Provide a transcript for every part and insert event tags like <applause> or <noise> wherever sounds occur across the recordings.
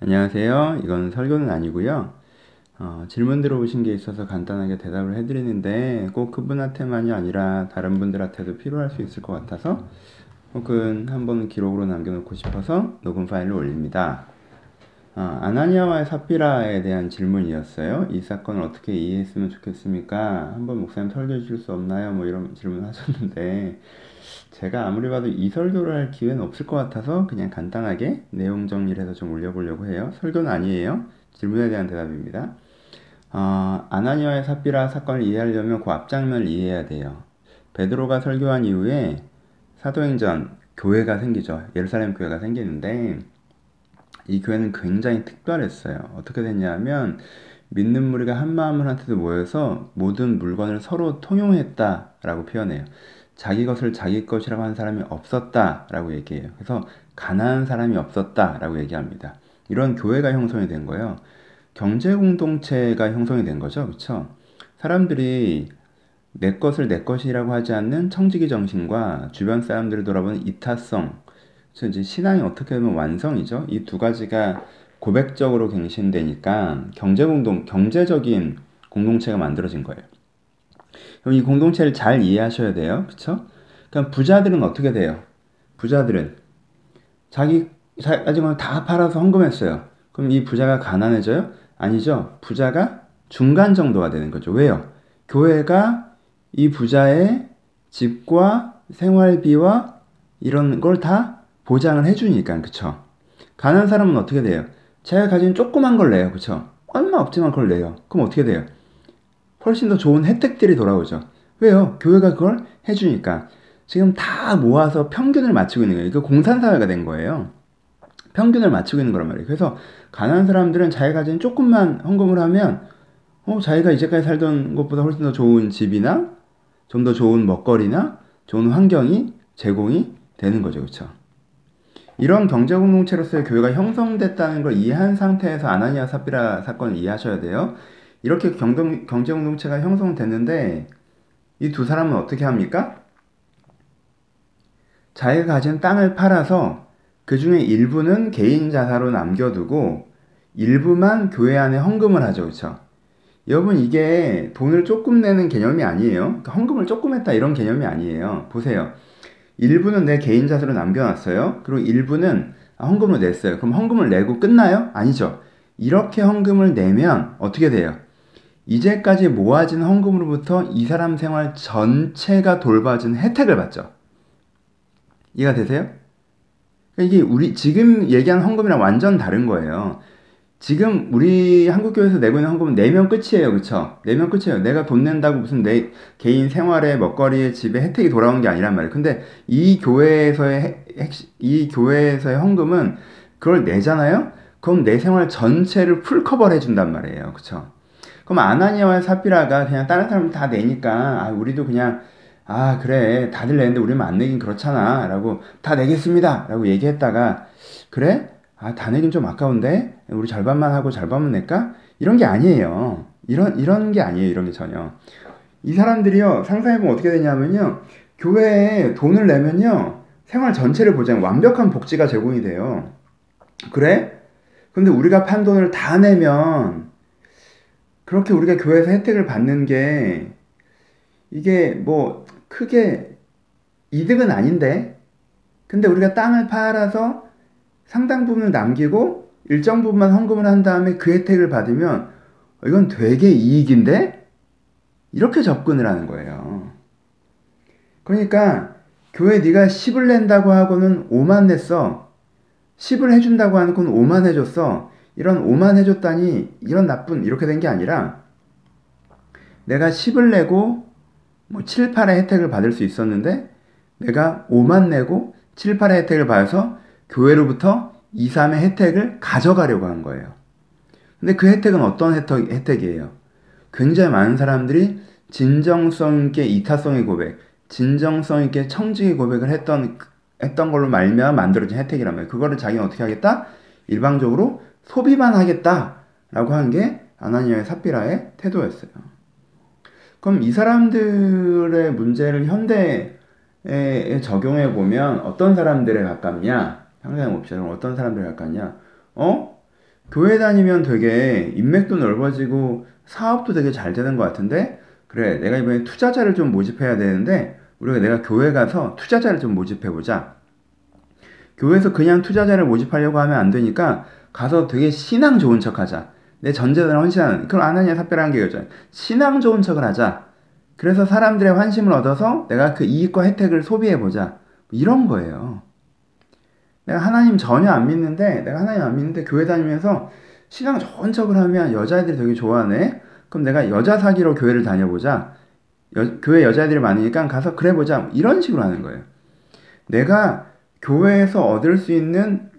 안녕하세요. 이건 설교는 아니고요. 어, 질문 들어오신 게 있어서 간단하게 대답을 해드리는데 꼭 그분한테만이 아니라 다른 분들한테도 필요할 수 있을 것 같아서 혹은 한번 기록으로 남겨놓고 싶어서 녹음 파일을 올립니다. 어, 아나니아와의 사피라에 대한 질문이었어요. 이 사건을 어떻게 이해했으면 좋겠습니까? 한번 목사님 설교해 주실 수 없나요? 뭐 이런 질문 하셨는데 제가 아무리 봐도 이 설교를 할 기회는 없을 것 같아서 그냥 간단하게 내용 정리를 해서 좀 올려보려고 해요. 설교는 아니에요. 질문에 대한 대답입니다. 어, 아나니아의 삽비라 사건을 이해하려면 그 앞장면을 이해해야 돼요. 베드로가 설교한 이후에 사도행전 교회가 생기죠. 예루살렘 교회가 생기는데 이 교회는 굉장히 특별했어요. 어떻게 됐냐면 믿는 무리가 한 마음을 한테도 모여서 모든 물건을 서로 통용했다라고 표현해요. 자기 것을 자기 것이라고 하는 사람이 없었다라고 얘기해요. 그래서 가난한 사람이 없었다라고 얘기합니다. 이런 교회가 형성이 된 거예요. 경제 공동체가 형성이 된 거죠. 그렇죠? 사람들이 내 것을 내 것이라고 하지 않는 청지기 정신과 주변 사람들을 돌아보는 이타성, 이제 신앙이 어떻게 보면 완성이죠. 이 두 가지가 고백적으로 갱신되니까 경제 공동 경제적인 공동체가 만들어진 거예요. 그럼 이 공동체를 잘 이해하셔야 돼요. 그쵸? 그럼 부자들은 어떻게 돼요? 부자들은 자기 가진 다 팔아서 헌금했어요. 그럼 이 부자가 가난해져요? 아니죠. 부자가 중간 정도가 되는 거죠. 왜요? 교회가 이 부자의 집과 생활비와 이런 걸 다 보장을 해주니까, 그쵸? 가난한 사람은 어떻게 돼요? 제가 가진 조그만 걸 내요, 그쵸? 얼마 없지만 그걸 내요. 그럼 어떻게 돼요? 훨씬 더 좋은 혜택들이 돌아오죠. 왜요? 교회가 그걸 해주니까. 지금 다 모아서 평균을 맞추고 있는 거예요. 이거 공산사회가 된 거예요. 평균을 맞추고 있는 거란 말이에요. 그래서 가난한 사람들은 자기가 가진 조금만 헌금을 하면 어, 자기가 이제까지 살던 것보다 훨씬 더 좋은 집이나 좀 더 좋은 먹거리나 좋은 환경이 제공이 되는 거죠. 그렇죠? 이런 경제 공동체로서의 교회가 형성됐다는 걸 이해한 상태에서 아나니아 사피라 사건을 이해하셔야 돼요. 이렇게 경동, 경제 공동체가 형성됐는데 이 두 사람은 어떻게 합니까? 자기가 가진 땅을 팔아서 그 중에 일부는 개인 자사로 남겨두고 일부만 교회 안에 헌금을 하죠. 그렇죠? 여러분 이게 돈을 조금 내는 개념이 아니에요. 그러니까 헌금을 조금 했다 이런 개념이 아니에요. 보세요. 일부는 내 개인 자사로 남겨놨어요. 그리고 일부는 헌금을 냈어요. 그럼 헌금을 내고 끝나요? 아니죠. 이렇게 헌금을 내면 어떻게 돼요? 이제까지 모아진 헌금으로부터 이 사람 생활 전체가 돌봐준 혜택을 받죠. 이해가 되세요? 그러니까 이게 우리 지금 얘기하는 헌금이랑 완전 다른 거예요. 지금 우리 한국교회에서 내고 있는 헌금은 내면 끝이에요. 그쵸? 내면 끝이에요. 내가 돈 낸다고 무슨 내 개인 생활에 먹거리에 집에 혜택이 돌아오는 게 아니란 말이에요. 근데 이 교회에서의 이 교회에서의 헌금은 그걸 내잖아요? 그럼 내 생활 전체를 풀 커버를 해준단 말이에요. 그쵸? 그럼 아나니아와 사피라가 그냥 다른 사람 다 내니까 아, 우리도 그냥 아 그래 다들 내는데 우리만 안 내긴 그렇잖아 라고 다 내겠습니다 라고 얘기했다가 그래? 아 다 내긴 좀 아까운데 우리 절반만 하고 절반만 낼까? 이런 게 아니에요 이런 이런 게 아니에요 이런 게 전혀 이 사람들이요 상상해보면 어떻게 되냐면요 교회에 돈을 내면요 생활 전체를 보장 완벽한 복지가 제공이 돼요 그래? 근데 우리가 판 돈을 다 내면 그렇게 우리가 교회에서 혜택을 받는 게 이게 뭐 크게 이득은 아닌데 근데 우리가 땅을 팔아서 상당 부분을 남기고 일정 부분만 헌금을 한 다음에 그 혜택을 받으면 이건 되게 이익인데 이렇게 접근을 하는 거예요. 그러니까 교회 네가 10을 낸다고 하고는 5만 냈어. 10을 해준다고 하는 건 5만 해줬어. 이런 오만 해줬다니 이런 나쁜 이렇게 된 게 아니라 내가 10을 내고 뭐 7, 8의 혜택을 받을 수 있었는데 내가 5만 내고 7, 8의 혜택을 받아서 교회로부터 2, 3의 혜택을 가져가려고 한 거예요. 근데 그 혜택은 어떤 혜택, 혜택이에요? 굉장히 많은 사람들이 진정성 있게 이타성의 고백, 진정성 있게 청직의 고백을 했던 했던 걸로 말면 만들어진 혜택이란 말이에요. 그거를 자기는 어떻게 하겠다? 일방적으로 소비만 하겠다라고 한 게 아나니아의 삽비라의 태도였어요. 그럼 이 사람들의 문제를 현대에 적용해 보면 어떤 사람들에 가깝냐? 상상해 봅시다. 어떤 사람들에 가깝냐? 어? 교회 다니면 되게 인맥도 넓어지고 사업도 되게 잘 되는 것 같은데 그래 내가 이번에 투자자를 좀 모집해야 되는데 우리가 내가 교회 가서 투자자를 좀 모집해 보자. 교회에서 그냥 투자자를 모집하려고 하면 안 되니까 가서 되게 신앙 좋은 척 하자. 내 전재산을 헌신하는 그럼 아나니아 삽비라는 게 있죠. 신앙 좋은 척을 하자. 그래서 사람들의 환심을 얻어서 내가 그 이익과 혜택을 소비해 보자. 이런 거예요. 내가 하나님 전혀 안 믿는데 내가 하나님 안 믿는데 교회 다니면서 신앙 좋은 척을 하면 여자애들이 되게 좋아하네. 그럼 내가 여자 사귀러 교회를 다녀보자. 여, 교회 여자애들이 많으니까 가서 그래 보자. 이런 식으로 하는 거예요. 내가 교회에서 얻을 수 있는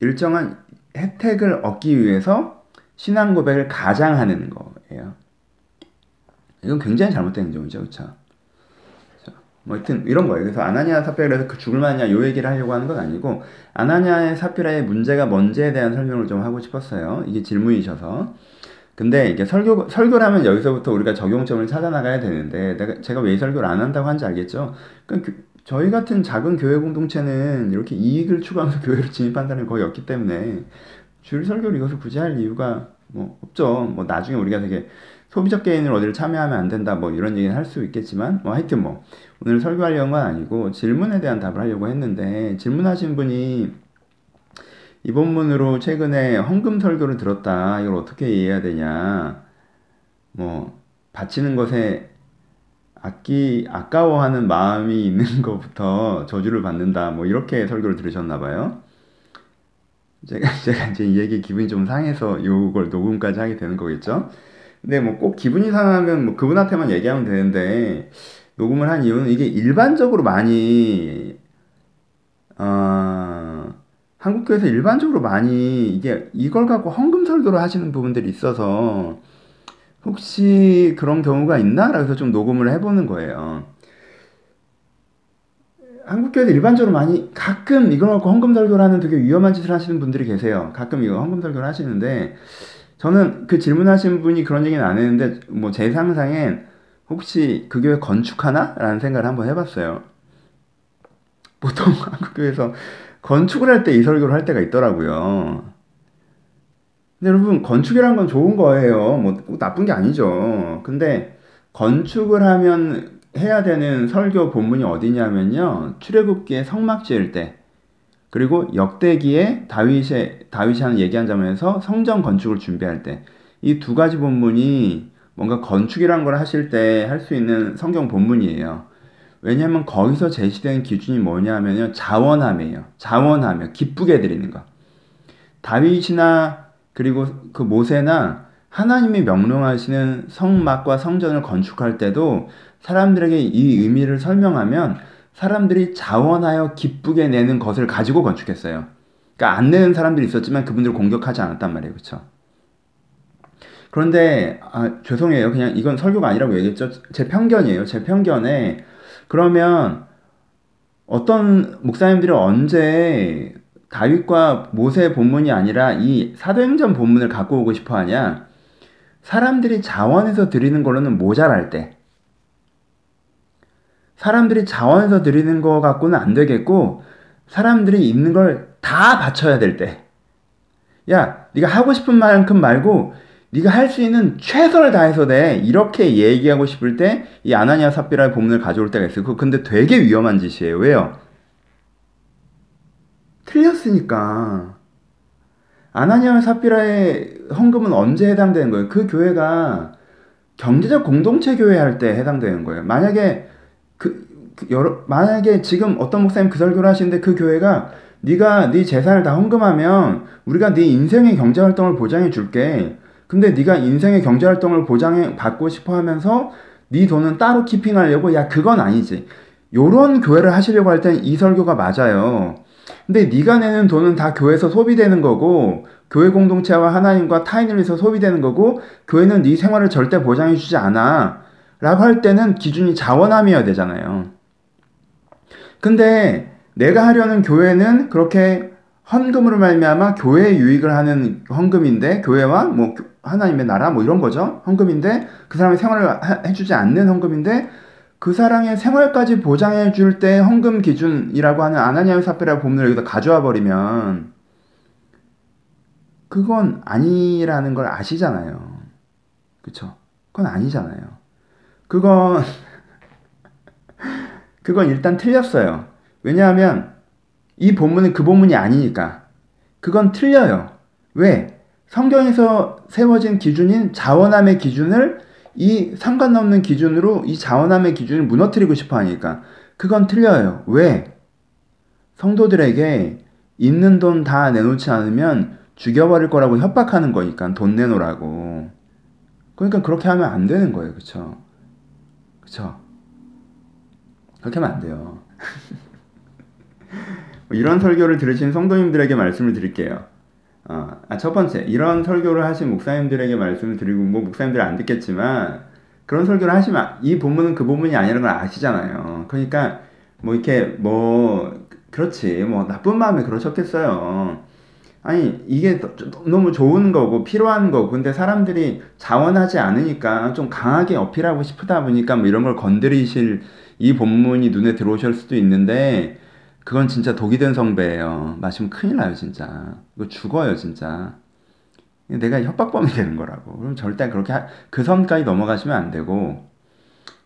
일정한 혜택을 얻기 위해서 신앙 고백을 가장하는 거예요. 이건 굉장히 잘못된 점이죠, 그렇죠? 뭐 하여튼 이런 거예요. 그래서 아나니아 사피라에서 그 죽을 만하냐 요 얘기를 하려고 하는 건 아니고 아나니아의 사피라의 문제가 뭔지에 대한 설명을 좀 하고 싶었어요. 이게 질문이셔서. 근데 이게 설교 설교라면 여기서부터 우리가 적용점을 찾아 나가야 되는데 내가 제가 왜 설교를 안 한다고 한지 알겠죠? 그러니까 저희 같은 작은 교회 공동체는 이렇게 이익을 추구하면서 <laughs> 교회를 진입한 사람이 거의 없기 때문에 주일 설교를 이것을 굳이 할 이유가 뭐 없죠. 뭐 나중에 우리가 되게 소비적 개인을 어디를 참여하면 안 된다 뭐 이런 얘기는 할 수 있겠지만 뭐 하여튼 뭐 오늘 설교하려는 건 아니고 질문에 대한 답을 하려고 했는데 질문하신 분이 이 본문으로 최근에 헌금 설교를 들었다. 이걸 어떻게 이해해야 되냐? 뭐 바치는 것에 아끼 아까워하는 마음이 있는 <laughs> 것부터 저주를 받는다. 뭐 이렇게 설교를 들으셨나 봐요. 제가 <laughs> 제가 이제 이 얘기 기분이 좀 상해서 이걸 녹음까지 하게 되는 거겠죠. 근데 뭐 꼭 기분이 상하면 뭐 그분한테만 얘기하면 되는데 녹음을 한 이유는 이게 일반적으로 많이 어, 한국교회에서 일반적으로 많이 이게 이걸 갖고 헌금 설교를 하시는 부분들이 있어서 혹시 그런 경우가 있나? 라고 좀 녹음을 해보는 거예요. 한국교회도 일반적으로 많이 가끔 이걸 갖고 헌금 설교를 하는 되게 위험한 짓을 하시는 분들이 계세요. 가끔 이거 헌금 설교를 하시는데 저는 그 질문하신 분이 그런 얘기는 안 했는데 뭐 제 상상엔 혹시 그 교회 건축하나? 라는 생각을 한번 해봤어요. 보통 <laughs> 한국교회에서 건축을 할 때 이 설교를 할 때가 있더라고요. 근데 여러분 건축이란 건 좋은 거예요. 뭐 나쁜 게 아니죠. 근데 건축을 하면 해야 되는 설교 본문이 어디냐면요. 출애굽기에 성막 지을 때 그리고 역대기에 다윗의 다윗이 하는 얘기한 장면에서 성전 건축을 준비할 때 이 두 가지 본문이 뭔가 건축이란 걸 하실 때 할 수 있는 성경 본문이에요. 왜냐하면 거기서 제시된 기준이 뭐냐면요. 자원함이에요. 자원하며 기쁘게 드리는 거. 다윗이나 그리고 그 모세나 하나님이 명령하시는 성막과 성전을 건축할 때도 사람들에게 이 의미를 설명하면 사람들이 자원하여 기쁘게 내는 것을 가지고 건축했어요. 그러니까 안 내는 사람들이 있었지만 그분들을 공격하지 않았단 말이에요. 그렇죠? 그런데 아, 죄송해요. 그냥 이건 설교가 아니라고 얘기했죠. 제 편견이에요. 제 편견에 그러면 어떤 목사님들이 언제 다윗과 모세 본문이 아니라 이 사도행전 본문을 갖고 오고 싶어 하냐? 사람들이 자원해서 드리는 걸로는 모자랄 때. 사람들이 자원해서 드리는 거 갖고는 안 되겠고 사람들이 있는 걸 다 바쳐야 될 때. 야, 네가 하고 싶은 만큼 말고 네가 할 수 있는 최선을 다해서 돼. 이렇게 얘기하고 싶을 때 이 아나니아 삽비라의 본문을 가져올 때가 있어요. 그 근데 되게 위험한 짓이에요. 왜요? 틀렸으니까. 아나니아 삽비라의 헌금은 언제 해당되는 거예요? 그 교회가 경제적 공동체 교회 할 때 해당되는 거예요. 만약에 그, 그 여러 만약에 지금 어떤 목사님 그 설교를 하시는데 그 교회가 네가 네 재산을 다 헌금하면 우리가 네 인생의 경제 활동을 보장해 줄게. 근데 네가 인생의 경제 활동을 보장해 받고 싶어 하면서 네 돈은 따로 키핑하려고 야 그건 아니지. 요런 교회를 하시려고 할 땐 이 설교가 맞아요. 근데 네가 내는 돈은 다 교회에서 소비되는 거고 교회 공동체와 하나님과 타인을 위해서 소비되는 거고 교회는 네 생활을 절대 보장해 주지 않아. 라고 할 때는 기준이 자원함이어야 되잖아요. 근데 내가 하려는 교회는 그렇게 헌금으로 말미암아 교회 유익을 하는 헌금인데 교회와 뭐 하나님의 나라 뭐 이런 거죠. 헌금인데 그 사람의 생활을 해주지 않는 헌금인데 그 사람의 생활까지 보장해 줄 때 헌금 기준이라고 하는 아나니아 사페라 본문을 여기다 가져와 버리면 그건 아니라는 걸 아시잖아요. 그쵸? 그건 아니잖아요. 그건, <laughs> 그건 일단 틀렸어요. 왜냐하면 이 본문은 그 본문이 아니니까. 그건 틀려요. 왜? 성경에서 세워진 기준인 자원함의 기준을 이 상관없는 기준으로 이 자원함의 기준을 무너뜨리고 싶어 하니까. 그건 틀려요. 왜? 성도들에게 있는 돈 다 내놓지 않으면 죽여버릴 거라고 협박하는 거니까 돈 내놓으라고. 그러니까 그렇게 하면 안 되는 거예요. 그쵸? 그쵸? 그렇게 하면 안 돼요. <laughs> 뭐 이런 설교를 들으신 성도님들에게 말씀을 드릴게요. 어, 아, 첫 번째, 이런 설교를 하신 목사님들에게 말씀을 드리고, 뭐, 목사님들이 안 듣겠지만, 그런 설교를 하시면, 이 본문은 그 본문이 아니라는 걸 아시잖아요. 그러니까, 뭐, 이렇게, 뭐, 그렇지, 뭐, 나쁜 마음에 그러셨겠어요. 아니, 이게 너무 좋은 거고, 필요한 거고, 근데 사람들이 자원하지 않으니까 좀 강하게 어필하고 싶다 보니까 뭐 이런 걸 건드리실 이 본문이 눈에 들어오실 수도 있는데, 그건 진짜 독이 된 성배예요. 마시면 큰일 나요, 진짜. 이거 죽어요, 진짜. 내가 협박범이 되는 거라고. 그럼 절대 그렇게 하, 그 선까지 넘어가시면 안 되고.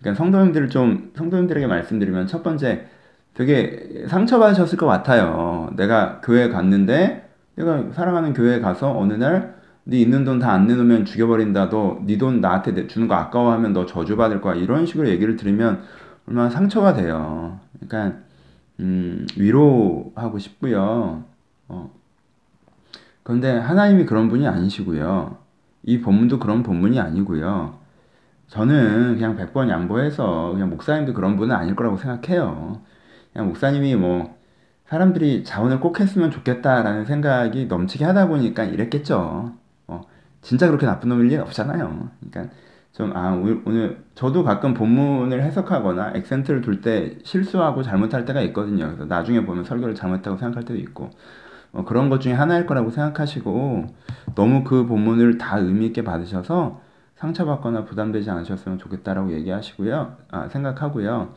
그러니까 성도님들을 좀 성도님들에게 말씀드리면 첫 번째 되게 상처받으셨을 것 같아요. 내가 교회 갔는데 내가 사랑하는 교회에 가서 어느 날 네 있는 돈 다 안 내놓으면 죽여버린다. 너네 돈 나한테 주는 거 아까워하면 너 저주받을 거야. 이런 식으로 얘기를 들으면 얼마나 상처가 돼요. 그러니까 음, 위로하고 싶고요. 어. 그런데 하나님이 그런 분이 아니시고요. 이 본문도 그런 본문이 아니고요. 저는 그냥 100번 양보해서 그냥 목사님도 그런 분은 아닐 거라고 생각해요. 그냥 목사님이 뭐 사람들이 자원을 꼭 했으면 좋겠다라는 생각이 넘치게 하다 보니까 이랬겠죠. 어, 진짜 그렇게 나쁜 놈일 리 없잖아요. 그러니까 좀, 아, 오늘, 저도 가끔 본문을 해석하거나 액센트를 둘 때 실수하고 잘못할 때가 있거든요. 그래서 나중에 보면 설교를 잘못했다고 생각할 때도 있고, 어, 그런 것 중에 하나일 거라고 생각하시고, 너무 그 본문을 다 의미있게 받으셔서 상처받거나 부담되지 않으셨으면 좋겠다라고 얘기하시고요. 아, 생각하고요.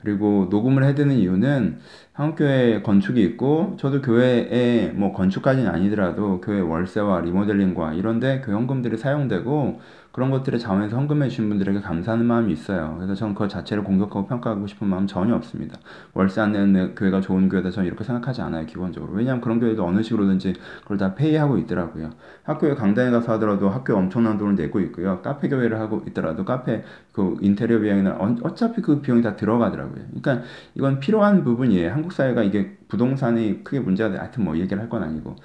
그리고 녹음을 해드는 이유는 한국교회 건축이 있고 저도 교회에 뭐 건축까지는 아니더라도 교회 월세와 리모델링과 이런데 교연금들이 사용되고 그런 것들을 자원해서 헌금해 주신 분들에게 감사하는 마음이 있어요. 그래서 저는 그 자체를 공격하고 평가하고 싶은 마음 전혀 없습니다. 월세 안 내는 교회가 좋은 교회다 저는 이렇게 생각하지 않아요. 기본적으로. 왜냐하면 그런 교회도 어느 식으로든지 그걸 다 페이하고 있더라고요. 학교에 강단에 가서 하더라도 학교에 엄청난 돈을 내고 있고요. 카페 교회를 하고 있더라도 카페 그 인테리어 비용이나 어차피 그 비용이 다 들어가더라고요. 그러니까 이건 필요한 부분이에요. 한국 사회가 이게 부동산이 크게 문제가 돼. 하여튼 뭐 얘기를 할 건 아니고.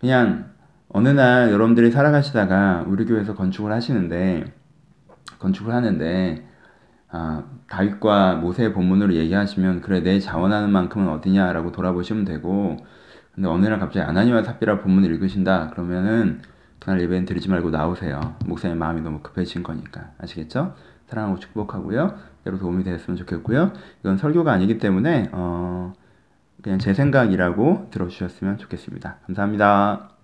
그냥 어느 날 여러분들이 살아가시다가 우리 교회에서 건축을 하시는데 건축을 하는데 아, 다윗과 모세의 본문으로 얘기하시면 그래 내 자원하는 만큼은 어디냐라고 돌아보시면 되고 근데 어느 날 갑자기 아나니와 삽비라 본문을 읽으신다 그러면은 그날 예배는 드리지 말고 나오세요. 목사님 마음이 너무 급해진 거니까. 아시겠죠? 사랑하고 축복하고요. 여러 도움이 되었으면 좋겠고요. 이건 설교가 아니기 때문에 어, 그냥 제 생각이라고 들어주셨으면 좋겠습니다. 감사합니다